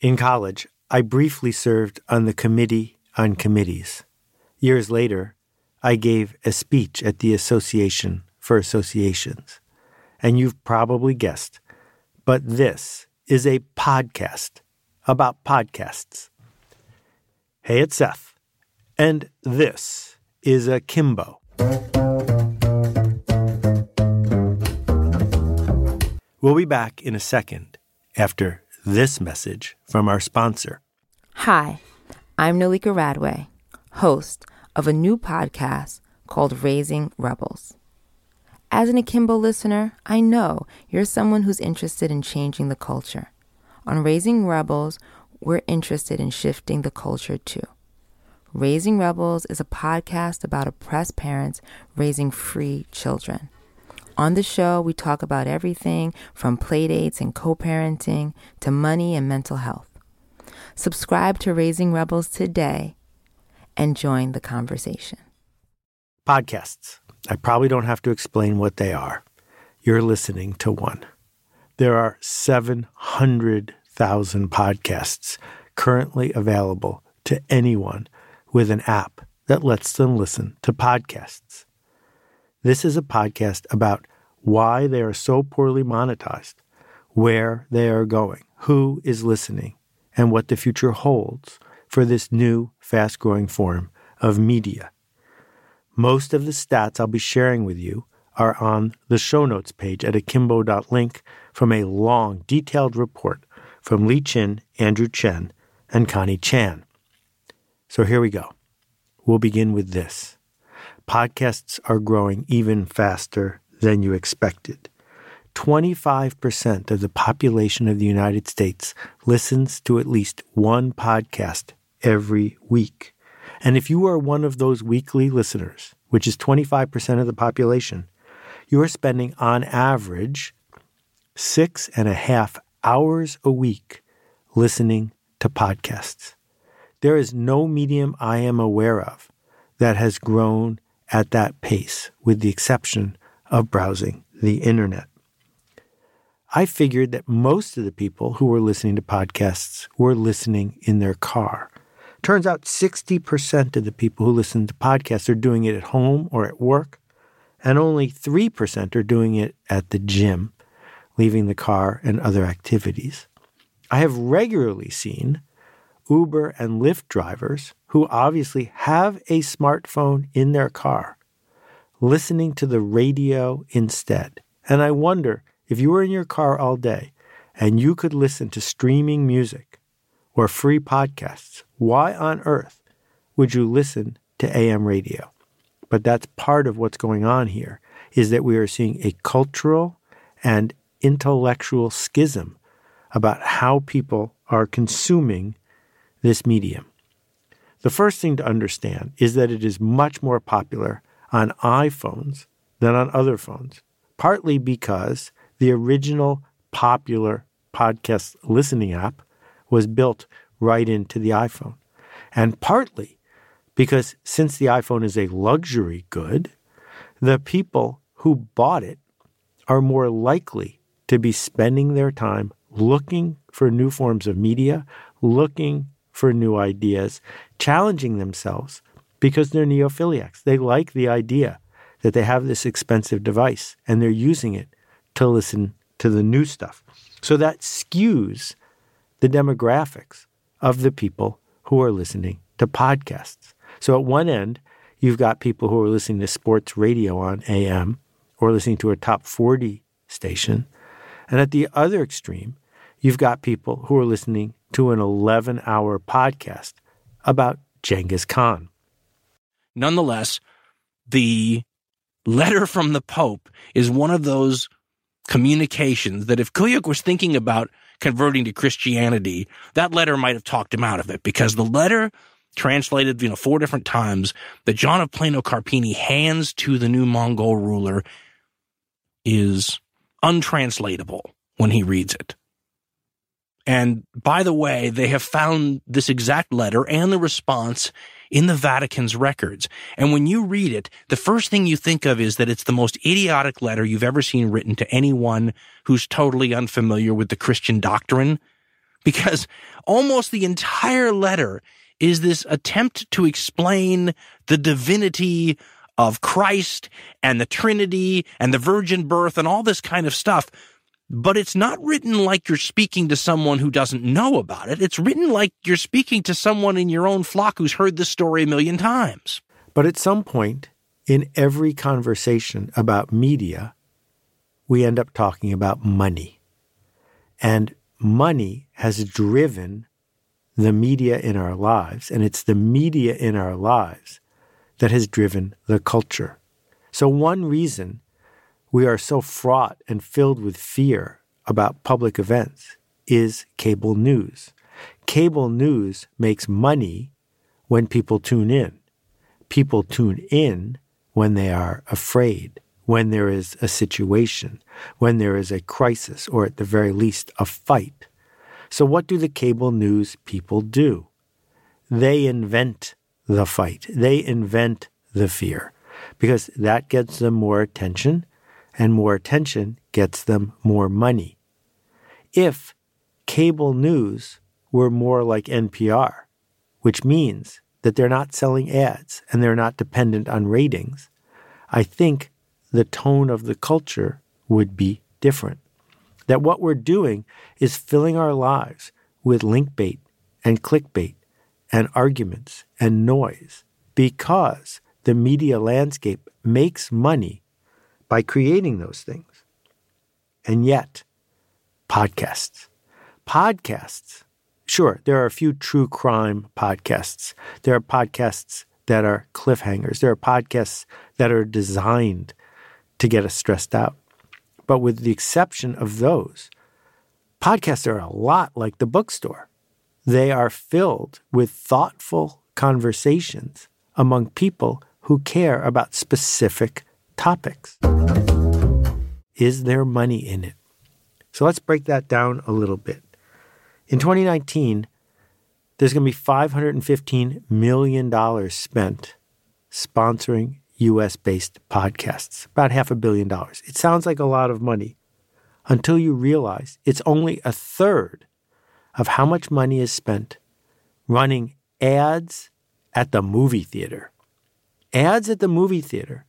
In college, I briefly served on the Committee on Committees. Years later, I gave a speech at the Association for Associations. And you've probably guessed, but this is a podcast about podcasts. Hey, it's Seth, and this is Akimbo. We'll be back in a second after this message from our sponsor. Hi, I'm Nolika Radway, host of a new podcast called Raising Rebels. As an Akimbo listener, I know you're someone who's interested in changing the culture. On Raising Rebels, we're interested in shifting the culture too. Raising Rebels is a podcast about oppressed parents raising free children. On the show, we talk about everything from playdates and co parenting to money and mental health. Subscribe to Raising Rebels today and join the conversation. Podcasts. I probably don't have to explain what they are. You're listening to one. There are 700,000 podcasts currently available to anyone with an app that lets them listen to podcasts. This is a podcast about why they are so poorly monetized, where they are going, who is listening, and what the future holds for this new, fast growing form of media. Most of the stats I'll be sharing with you are on the show notes page at akimbo.link from a long, detailed report from Li Jin, Andrew Chen, and Connie Chan. So here we go. We'll begin with this. Podcasts are growing even faster than you expected. 25% of the population of the United States listens to at least one podcast every week. And if you are one of those weekly listeners, which is 25% of the population, you are spending on average six and a half hours a week listening to podcasts. There is no medium I am aware of that has grown at that pace, with the exception of browsing the internet. I figured that most of the people who were listening to podcasts were listening in their car. Turns out 60% of the people who listen to podcasts are doing it at home or at work, and only 3% are doing it at the gym, leaving the car and other activities. I have regularly seen Uber and Lyft drivers who obviously have a smartphone in their car listening to the radio instead. And I wonder if you were in your car all day and you could listen to streaming music or free podcasts, why on earth would you listen to AM radio? But that's part of what's going on here is that we are seeing a cultural and intellectual schism about how people are consuming this medium. The first thing to understand is that it is much more popular on iPhones than on other phones, partly because the original popular podcast listening app was built right into the iPhone, and partly because since the iPhone is a luxury good, the people who bought it are more likely to be spending their time looking for new forms of media, looking for new ideas, challenging themselves because they're neophiliacs. They like the idea that they have this expensive device and they're using it to listen to the new stuff. So that skews the demographics of the people who are listening to podcasts. So at one end, you've got people who are listening to sports radio on AM or listening to a top 40 station. And at the other extreme, you've got people who are listening to an 11 hour podcast about Genghis Khan nonetheless, the letter from the Pope is one of those communications that if Kuyuk was thinking about converting to Christianity, that letter might have talked him out of it because the letter translated, you know, four different times that John of Plano Carpini hands to the new Mongol ruler is untranslatable when he reads it. And by the way, they have found this exact letter and the response in the Vatican's records. And when you read it, the first thing you think of is that it's the most idiotic letter you've ever seen written to anyone who's totally unfamiliar with the Christian doctrine. because almost the entire letter is this attempt to explain the divinity of Christ and the Trinity and the virgin birth and all this kind of stuff. But it's not written like you're speaking to someone who doesn't know about it. It's written like you're speaking to someone in your own flock who's heard the story a million times. But at some point in every conversation about media, we end up talking about money. And money has driven the media in our lives, and it's the media in our lives that has driven the culture. So, one reason we are so fraught and filled with fear about public events is cable news. Cable news makes money when people tune in. People tune in when they are afraid, when there is a situation, when there is a crisis, or at the very least, a fight. So, what do the cable news people do? They invent the fight, they invent the fear, because that gets them more attention, and more attention gets them more money. If cable news were more like NPR, which means that they're not selling ads and they're not dependent on ratings, I think the tone of the culture would be different. That what we're doing is filling our lives with link bait and clickbait and arguments and noise because the media landscape makes money by creating those things. And yet, podcasts. Podcasts. Sure, there are a few true crime podcasts. There are podcasts that are cliffhangers. There are podcasts that are designed to get us stressed out. But with the exception of those, podcasts are a lot like the bookstore. They are filled with thoughtful conversations among people who care about specific topics. Is there money in it? So let's break that down a little bit. In 2019, there's going to be $515 million spent sponsoring US based podcasts, about half a billion dollars. It sounds like a lot of money until you realize it's only a third of how much money is spent running ads at the movie theater. Ads at the movie theater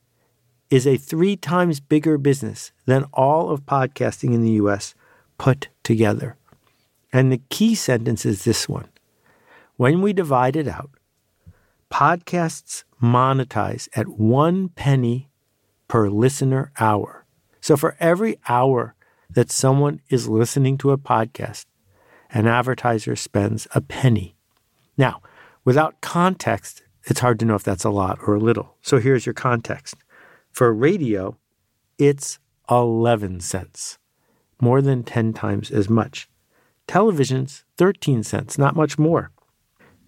is a three times bigger business than all of podcasting in the US put together. And the key sentence is this one When we divide it out, podcasts monetize at one penny per listener hour. So for every hour that someone is listening to a podcast, an advertiser spends a penny. Now, without context, it's hard to know if that's a lot or a little. So here's your context. For radio, it's 11 cents, more than 10 times as much. Television's 13 cents, not much more.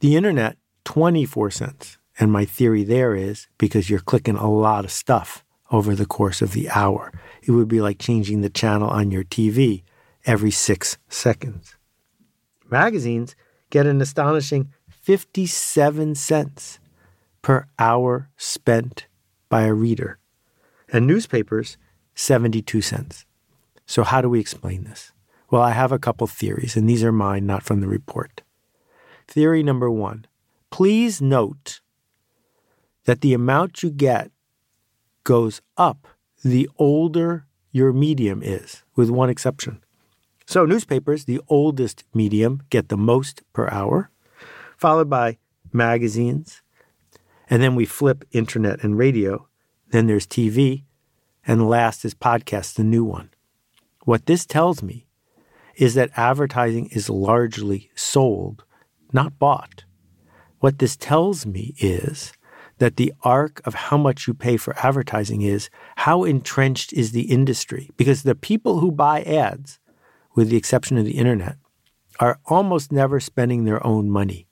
The internet, 24 cents. And my theory there is because you're clicking a lot of stuff over the course of the hour. It would be like changing the channel on your TV every six seconds. Magazines get an astonishing 57 cents per hour spent by a reader, and newspapers, 72 cents. So, how do we explain this? Well, I have a couple theories, and these are mine, not from the report. Theory number one please note that the amount you get goes up the older your medium is, with one exception. So, newspapers, the oldest medium, get the most per hour, followed by magazines, and then we flip internet and radio. Then there's TV, and last is podcast, the new one. What this tells me is that advertising is largely sold, not bought. What this tells me is that the arc of how much you pay for advertising is how entrenched is the industry? Because the people who buy ads, with the exception of the internet, are almost never spending their own money.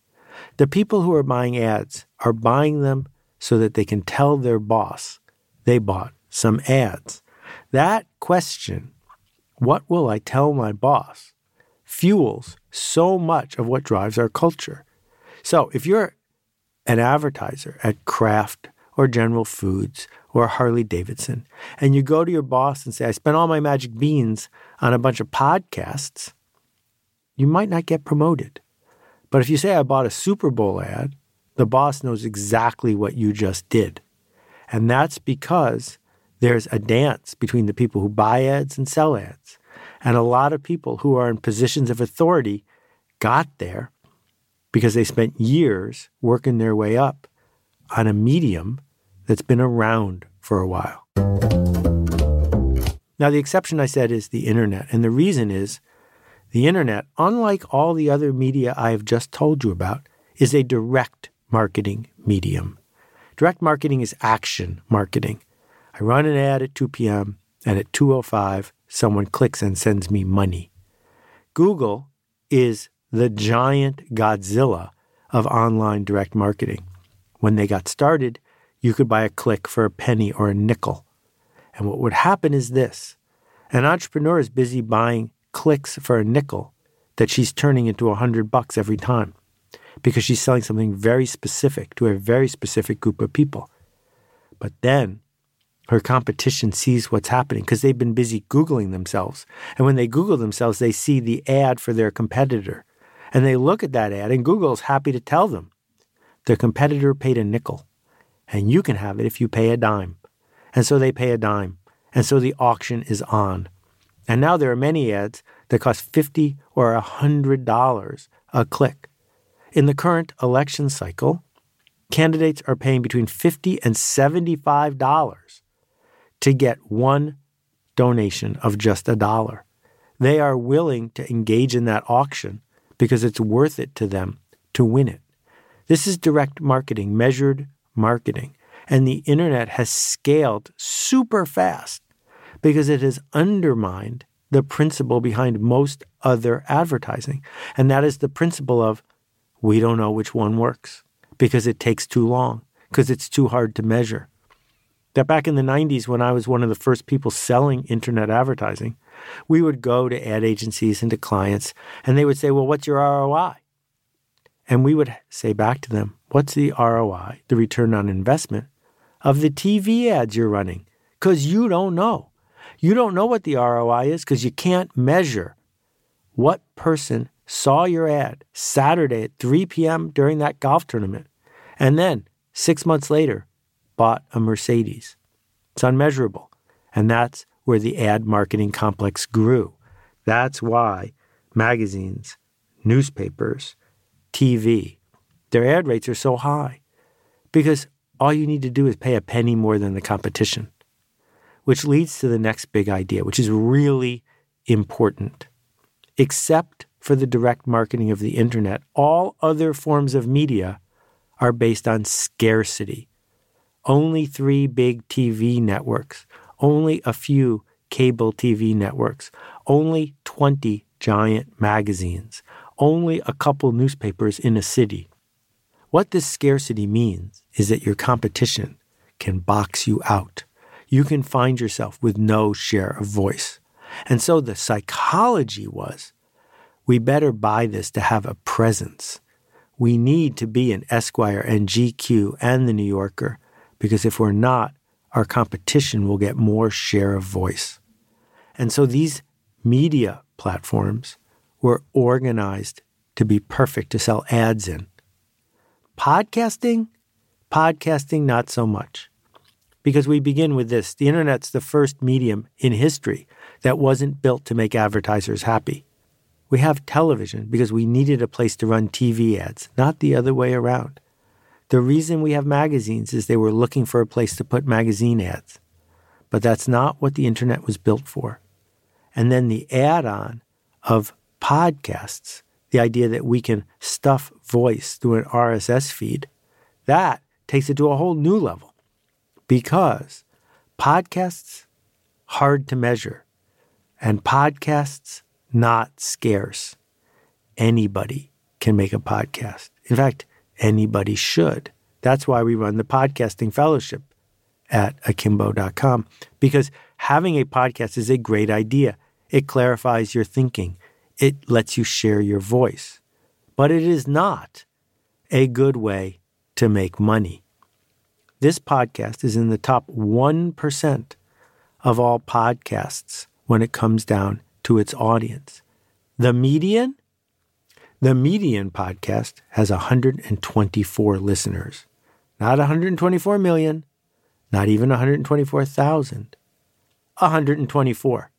The people who are buying ads are buying them so that they can tell their boss they bought some ads. That question, what will I tell my boss, fuels so much of what drives our culture. So if you're an advertiser at Kraft or General Foods or Harley Davidson, and you go to your boss and say, I spent all my magic beans on a bunch of podcasts, you might not get promoted. But if you say, I bought a Super Bowl ad, the boss knows exactly what you just did. And that's because there's a dance between the people who buy ads and sell ads. And a lot of people who are in positions of authority got there because they spent years working their way up on a medium that's been around for a while. Now, the exception I said is the internet. And the reason is the internet, unlike all the other media I have just told you about, is a direct marketing medium. Direct marketing is action marketing. I run an ad at 2 p.m. and at 2:05 someone clicks and sends me money. Google is the giant Godzilla of online direct marketing. When they got started, you could buy a click for a penny or a nickel. And what would happen is this an entrepreneur is busy buying clicks for a nickel that she's turning into a hundred bucks every time because she's selling something very specific to a very specific group of people. But then her competition sees what's happening because they've been busy Googling themselves. And when they Google themselves, they see the ad for their competitor. And they look at that ad, and Google's happy to tell them their competitor paid a nickel, and you can have it if you pay a dime. And so they pay a dime. And so the auction is on. And now there are many ads that cost 50 or $100 a click. In the current election cycle, candidates are paying between $50 and $75 to get one donation of just a dollar. They are willing to engage in that auction because it's worth it to them to win it. This is direct marketing, measured marketing. And the internet has scaled super fast because it has undermined the principle behind most other advertising. And that is the principle of we don't know which one works because it takes too long, because it's too hard to measure. That back in the 90s, when I was one of the first people selling internet advertising, we would go to ad agencies and to clients, and they would say, Well, what's your ROI? And we would say back to them, What's the ROI, the return on investment, of the TV ads you're running? Because you don't know. You don't know what the ROI is because you can't measure what person saw your ad Saturday at 3 p.m. during that golf tournament and then six months later bought a Mercedes. It's unmeasurable. And that's where the ad marketing complex grew. That's why magazines, newspapers, TV, their ad rates are so high because all you need to do is pay a penny more than the competition which leads to the next big idea, which is really important. Except for the direct marketing of the internet, all other forms of media are based on scarcity. Only three big TV networks, only a few cable TV networks, only 20 giant magazines, only a couple newspapers in a city. What this scarcity means is that your competition can box you out you can find yourself with no share of voice. And so the psychology was we better buy this to have a presence. We need to be in Esquire and GQ and the New Yorker because if we're not, our competition will get more share of voice. And so these media platforms were organized to be perfect to sell ads in. Podcasting? Podcasting, not so much because we begin with this the internet's the first medium in history that wasn't built to make advertisers happy. We have television because we needed a place to run TV ads, not the other way around. The reason we have magazines is they were looking for a place to put magazine ads. But that's not what the internet was built for. And then the add on of podcasts, the idea that we can stuff voice through an RSS feed, that takes it to a whole new level because podcasts hard to measure and podcasts not scarce. Anybody can make a podcast. In fact, anybody should. That's why we run the podcasting fellowship at akimbo.com because having a podcast is a great idea. It clarifies your thinking. It lets you share your voice. But it is not a good way to make money. This podcast is in the top 1% of all podcasts when it comes down to its audience. The median The median podcast has 124 listeners, not 124 million, not even 124,000, 124.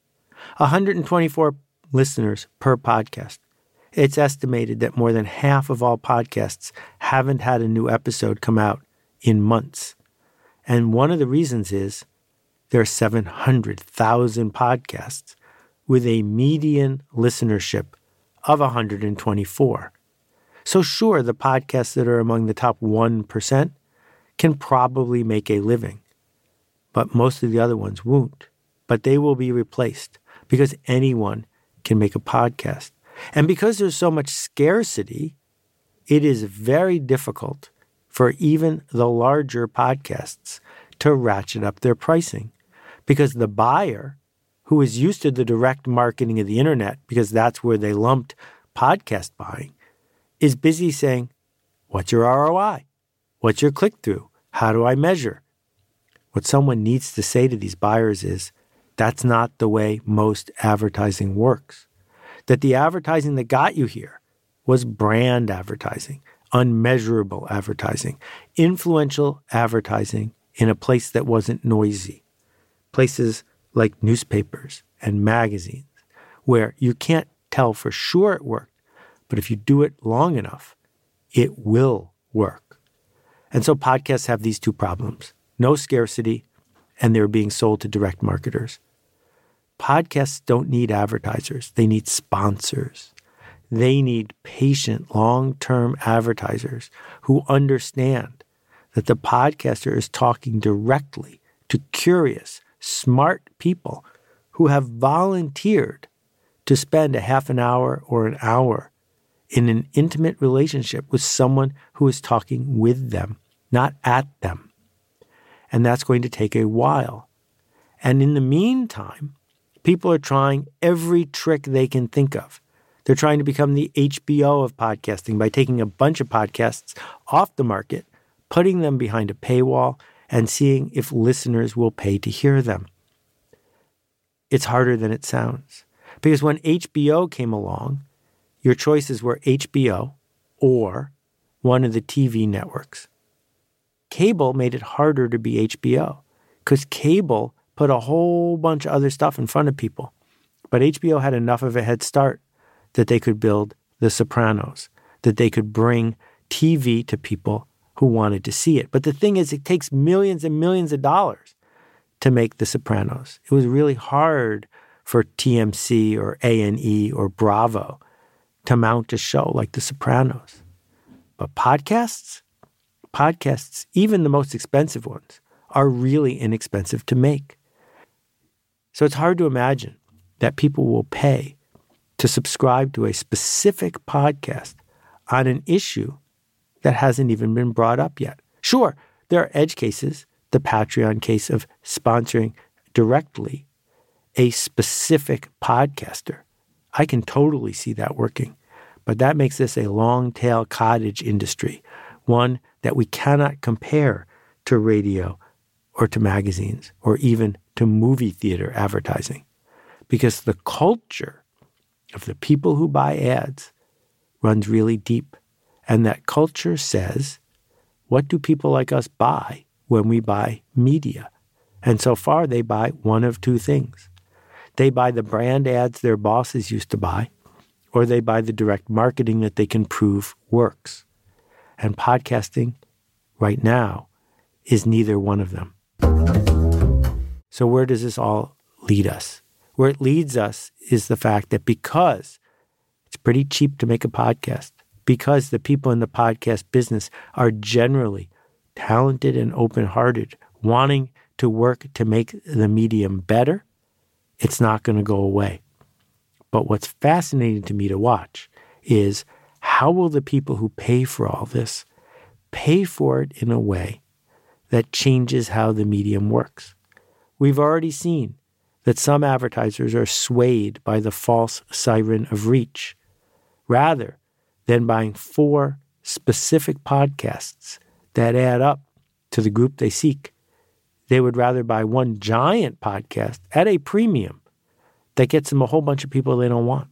124 listeners per podcast. It's estimated that more than half of all podcasts haven't had a new episode come out in months. And one of the reasons is there are 700,000 podcasts with a median listenership of 124. So, sure, the podcasts that are among the top 1% can probably make a living, but most of the other ones won't. But they will be replaced because anyone can make a podcast. And because there's so much scarcity, it is very difficult for even the larger podcasts to ratchet up their pricing because the buyer who is used to the direct marketing of the internet because that's where they lumped podcast buying is busy saying, What's your ROI? What's your click through? How do I measure? What someone needs to say to these buyers is, That's not the way most advertising works. That the advertising that got you here was brand advertising unmeasurable advertising, influential advertising in a place that wasn't noisy, places like newspapers and magazines, where you can't tell for sure it worked, but if you do it long enough, it will work. And so podcasts have these two problems no scarcity, and they're being sold to direct marketers. Podcasts don't need advertisers, they need sponsors. They need patient, long term advertisers who understand that the podcaster is talking directly to curious, smart people who have volunteered to spend a half an hour or an hour in an intimate relationship with someone who is talking with them, not at them. And that's going to take a while. And in the meantime, people are trying every trick they can think of they're trying to become the HBO of podcasting by taking a bunch of podcasts off the market, putting them behind a paywall, and seeing if listeners will pay to hear them. It's harder than it sounds. Because when HBO came along, your choices were HBO or one of the TV networks. Cable made it harder to be HBO because cable put a whole bunch of other stuff in front of people. But HBO had enough of a head start that they could build The Sopranos, that they could bring TV to people who wanted to see it. But the thing is, it takes millions and millions of dollars to make The Sopranos. It was really hard for TMC or A&E or Bravo to mount a show like The Sopranos. But podcasts, podcasts, even the most expensive ones, are really inexpensive to make. So it's hard to imagine that people will pay to subscribe to a specific podcast on an issue that hasn't even been brought up yet. Sure, there are edge cases, the Patreon case of sponsoring directly a specific podcaster. I can totally see that working. But that makes this a long tail cottage industry, one that we cannot compare to radio or to magazines or even to movie theater advertising. Because the culture of the people who buy ads runs really deep. And that culture says, what do people like us buy when we buy media? And so far, they buy one of two things. They buy the brand ads their bosses used to buy, or they buy the direct marketing that they can prove works. And podcasting, right now, is neither one of them. So, where does this all lead us? Where it leads us is the fact that because it's pretty cheap to make a podcast, because the people in the podcast business are generally talented and open hearted, wanting to work to make the medium better, it's not going to go away. But what's fascinating to me to watch is how will the people who pay for all this pay for it in a way that changes how the medium works? We've already seen that some advertisers are swayed by the false siren of reach rather than buying four specific podcasts that add up to the group they seek. They would rather buy one giant podcast at a premium that gets them a whole bunch of people they don't want.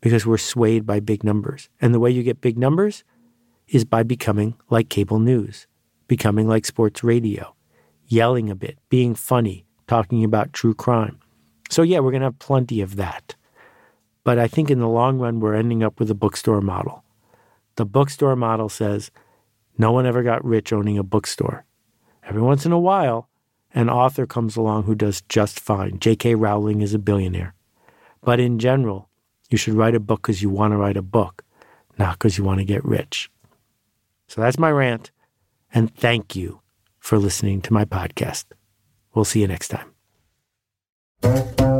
because we're swayed by big numbers. And the way you get big numbers is by becoming like cable news, becoming like sports radio, yelling a bit, being funny, talking about true crime. So, yeah, we're going to have plenty of that. But I think in the long run, we're ending up with a bookstore model. The bookstore model says no one ever got rich owning a bookstore. Every once in a while, an author comes along who does just fine. J.K. Rowling is a billionaire. But in general, you should write a book because you want to write a book, not because you want to get rich. So that's my rant. And thank you for listening to my podcast. We'll see you next time.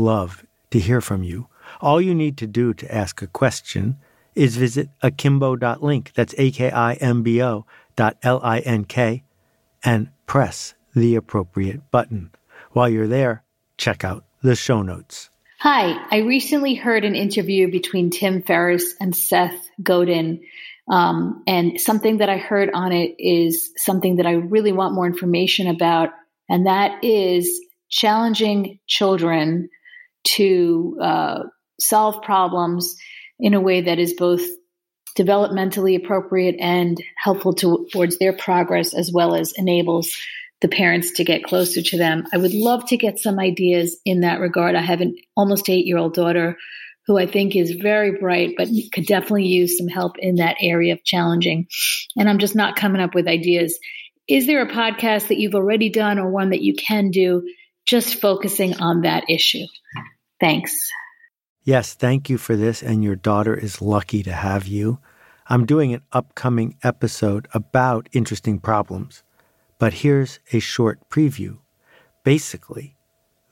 love to hear from you. All you need to do to ask a question is visit akimbo.link, that's A-K-I-M-B-O dot L-I-N-K, and press the appropriate button. While you're there, check out the show notes. Hi, I recently heard an interview between Tim Ferriss and Seth Godin. Um, and something that I heard on it is something that I really want more information about, and that is challenging children to uh, solve problems in a way that is both developmentally appropriate and helpful to, towards their progress, as well as enables the parents to get closer to them. I would love to get some ideas in that regard. I have an almost eight year old daughter who I think is very bright, but could definitely use some help in that area of challenging. And I'm just not coming up with ideas. Is there a podcast that you've already done or one that you can do just focusing on that issue? Thanks. Yes, thank you for this. And your daughter is lucky to have you. I'm doing an upcoming episode about interesting problems, but here's a short preview. Basically,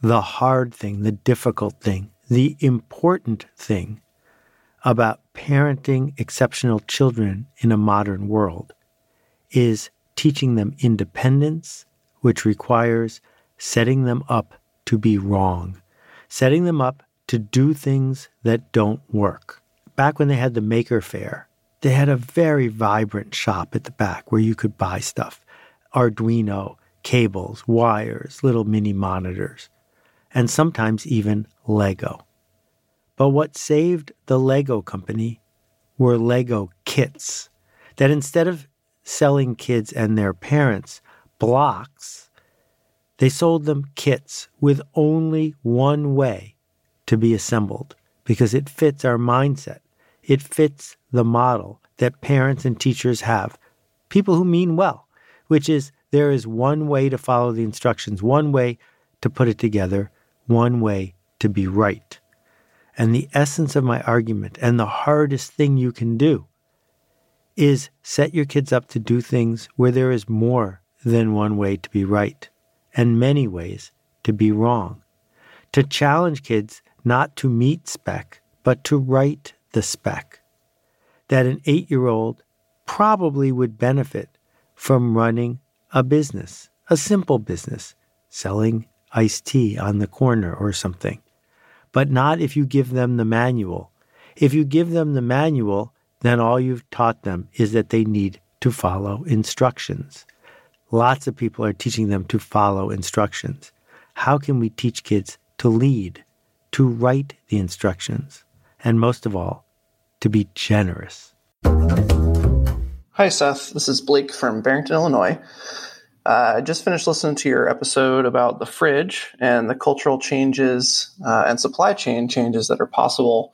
the hard thing, the difficult thing, the important thing about parenting exceptional children in a modern world is teaching them independence, which requires setting them up to be wrong setting them up to do things that don't work. Back when they had the Maker Faire, they had a very vibrant shop at the back where you could buy stuff Arduino, cables, wires, little mini monitors, and sometimes even Lego. But what saved the Lego company were Lego kits that instead of selling kids and their parents blocks they sold them kits with only one way to be assembled because it fits our mindset. It fits the model that parents and teachers have, people who mean well, which is there is one way to follow the instructions, one way to put it together, one way to be right. And the essence of my argument and the hardest thing you can do is set your kids up to do things where there is more than one way to be right and many ways to be wrong. To challenge kids not to meet spec, but to write the spec. That an eight year old probably would benefit from running a business, a simple business, selling iced tea on the corner or something. But not if you give them the manual. If you give them the manual, then all you've taught them is that they need to follow instructions. Lots of people are teaching them to follow instructions. How can we teach kids to lead, to write the instructions, and most of all, to be generous? Hi, Seth. This is Blake from Barrington, Illinois. Uh, I just finished listening to your episode about the fridge and the cultural changes uh, and supply chain changes that are possible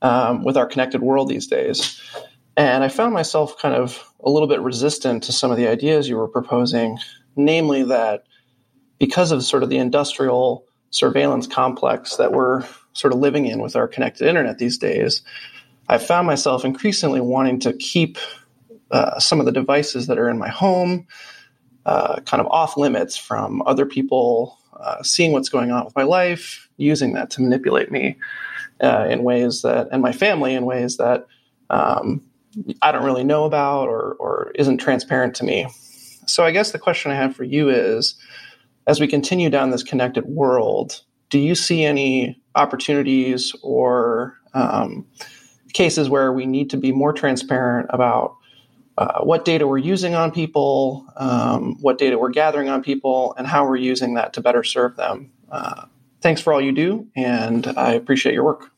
um, with our connected world these days. And I found myself kind of a little bit resistant to some of the ideas you were proposing, namely that because of sort of the industrial surveillance complex that we're sort of living in with our connected internet these days, I found myself increasingly wanting to keep uh, some of the devices that are in my home uh, kind of off limits from other people uh, seeing what's going on with my life, using that to manipulate me. uh, in ways that, and my family in ways that um, I don't really know about or, or isn't transparent to me. So I guess the question I have for you is as we continue down this connected world, do you see any opportunities or um, cases where we need to be more transparent about uh, what data we're using on people, um, what data we're gathering on people, and how we're using that to better serve them? Uh, thanks for all you do, and I appreciate your work.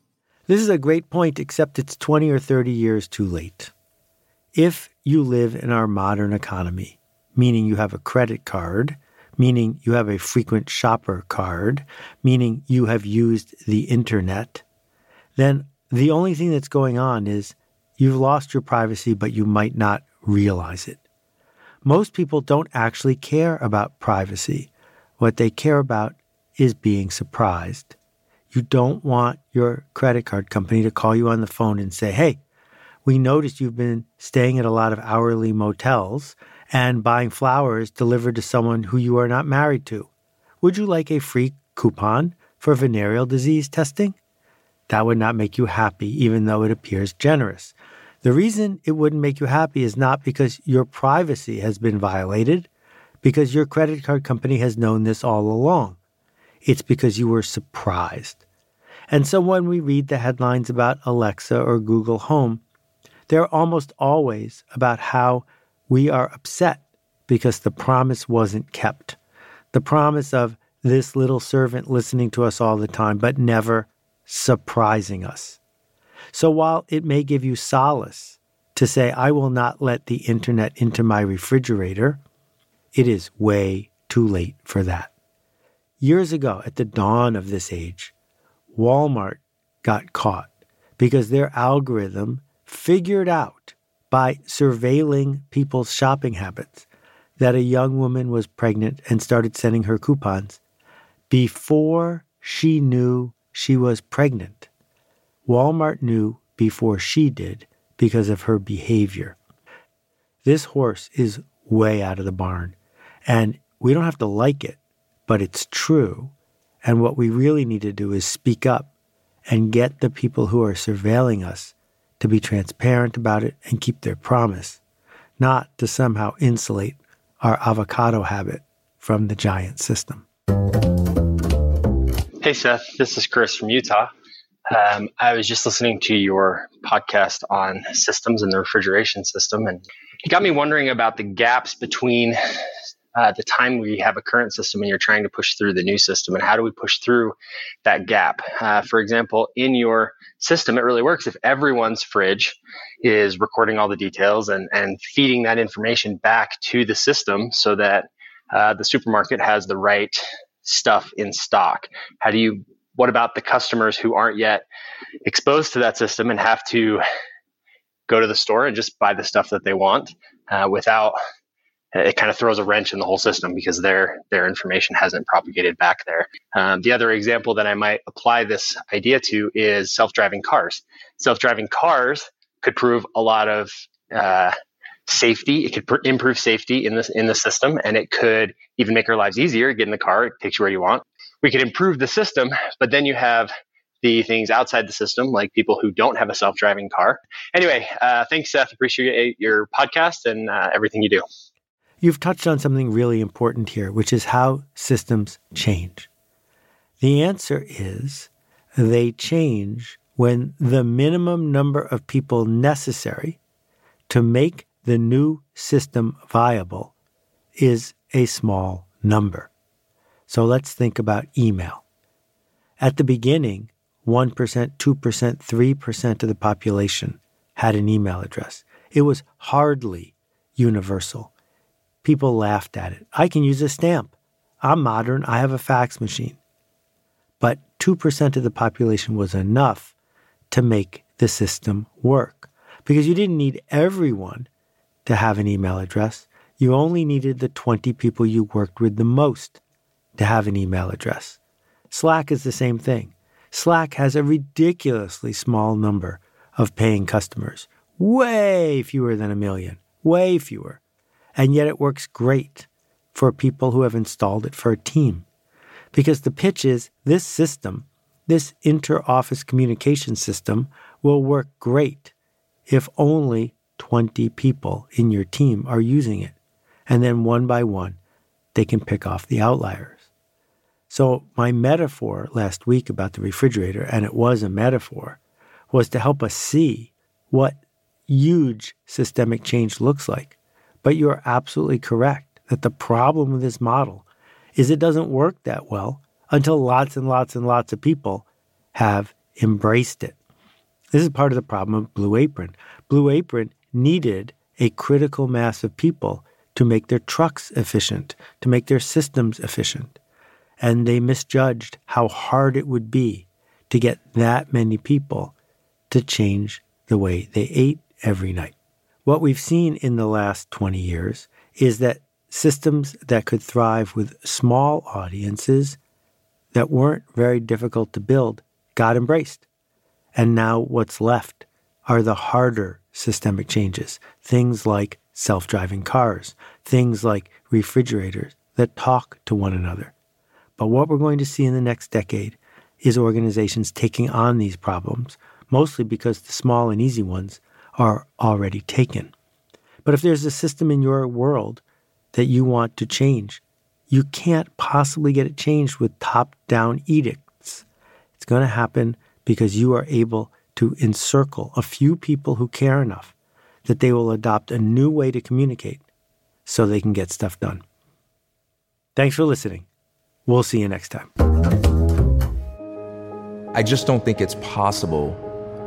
This is a great point, except it's 20 or 30 years too late. If you live in our modern economy, meaning you have a credit card, meaning you have a frequent shopper card, meaning you have used the internet, then the only thing that's going on is you've lost your privacy, but you might not realize it. Most people don't actually care about privacy. What they care about is being surprised. You don't want your credit card company to call you on the phone and say, Hey, we noticed you've been staying at a lot of hourly motels and buying flowers delivered to someone who you are not married to. Would you like a free coupon for venereal disease testing? That would not make you happy, even though it appears generous. The reason it wouldn't make you happy is not because your privacy has been violated, because your credit card company has known this all along. It's because you were surprised. And so when we read the headlines about Alexa or Google Home, they're almost always about how we are upset because the promise wasn't kept. The promise of this little servant listening to us all the time, but never surprising us. So while it may give you solace to say, I will not let the internet into my refrigerator, it is way too late for that. Years ago, at the dawn of this age, Walmart got caught because their algorithm figured out by surveilling people's shopping habits that a young woman was pregnant and started sending her coupons before she knew she was pregnant. Walmart knew before she did because of her behavior. This horse is way out of the barn, and we don't have to like it, but it's true. And what we really need to do is speak up and get the people who are surveilling us to be transparent about it and keep their promise, not to somehow insulate our avocado habit from the giant system. Hey, Seth. This is Chris from Utah. Um, I was just listening to your podcast on systems and the refrigeration system, and it got me wondering about the gaps between uh, the time we have a current system and you're trying to push through the new system, and how do we push through that gap? Uh, for example, in your system, it really works if everyone's fridge is recording all the details and, and feeding that information back to the system so that uh, the supermarket has the right stuff in stock? How do you, what about the customers who aren't yet exposed to that system and have to go to the store and just buy the stuff that they want uh, without it kind of throws a wrench in the whole system because their their information hasn't propagated back there. Um, the other example that I might apply this idea to is self-driving cars. Self-driving cars could prove a lot of uh, safety. It could pr- improve safety in this in the system, and it could even make our lives easier. Get in the car, it takes you where you want. We could improve the system, but then you have the things outside the system, like people who don't have a self driving car. Anyway, uh, thanks, Seth. Appreciate your podcast and uh, everything you do. You've touched on something really important here, which is how systems change. The answer is they change when the minimum number of people necessary to make the new system viable is a small number. So let's think about email. At the beginning, 1%, 2%, 3% of the population had an email address. It was hardly universal. People laughed at it. I can use a stamp. I'm modern. I have a fax machine. But 2% of the population was enough to make the system work because you didn't need everyone to have an email address. You only needed the 20 people you worked with the most to have an email address. Slack is the same thing. Slack has a ridiculously small number of paying customers, way fewer than a million, way fewer. And yet it works great for people who have installed it for a team. Because the pitch is this system This inter office communication system will work great if only 20 people in your team are using it. And then one by one, they can pick off the outliers. So, my metaphor last week about the refrigerator, and it was a metaphor, was to help us see what huge systemic change looks like. But you're absolutely correct that the problem with this model is it doesn't work that well until lots and lots and lots of people have embraced it. This is part of the problem of Blue Apron. Blue Apron needed a critical mass of people to make their trucks efficient, to make their systems efficient. And they misjudged how hard it would be to get that many people to change the way they ate every night. What we've seen in the last 20 years is that systems that could thrive with small audiences that weren't very difficult to build got embraced. And now what's left are the harder systemic changes, things like self driving cars, things like refrigerators that talk to one another. But what we're going to see in the next decade is organizations taking on these problems, mostly because the small and easy ones are already taken. But if there's a system in your world that you want to change, you can't possibly get it changed with top down edicts. It's going to happen because you are able to encircle a few people who care enough that they will adopt a new way to communicate so they can get stuff done. Thanks for listening. We'll see you next time. I just don't think it's possible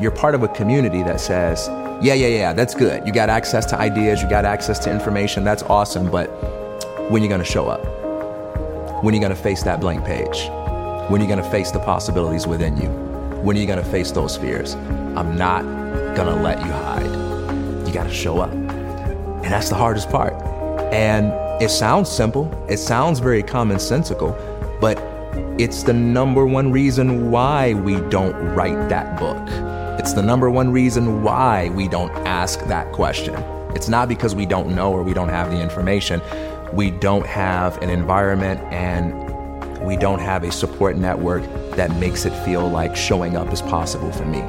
you're part of a community that says, yeah, yeah, yeah, that's good. You got access to ideas, you got access to information, that's awesome, but when are you to show up? When are you to face that blank page? When are you to face the possibilities within you? When are you to face those fears? I'm not to let you hide. You got to show up. And that's the hardest part. And it sounds simple, it sounds very commonsensical, but it's the number one reason why we don't write that book. It's the number one reason why we don't ask that question. It's not because we don't know or we don't have the information. We don't have an environment and we don't have a support network that makes it feel like showing up is possible for me.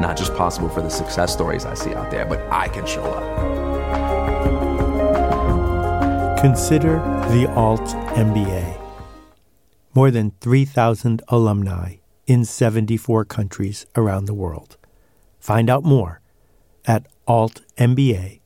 Not just possible for the success stories I see out there, but I can show up. Consider the Alt MBA. More than 3,000 alumni in 74 countries around the world. Find out more at altmba.com.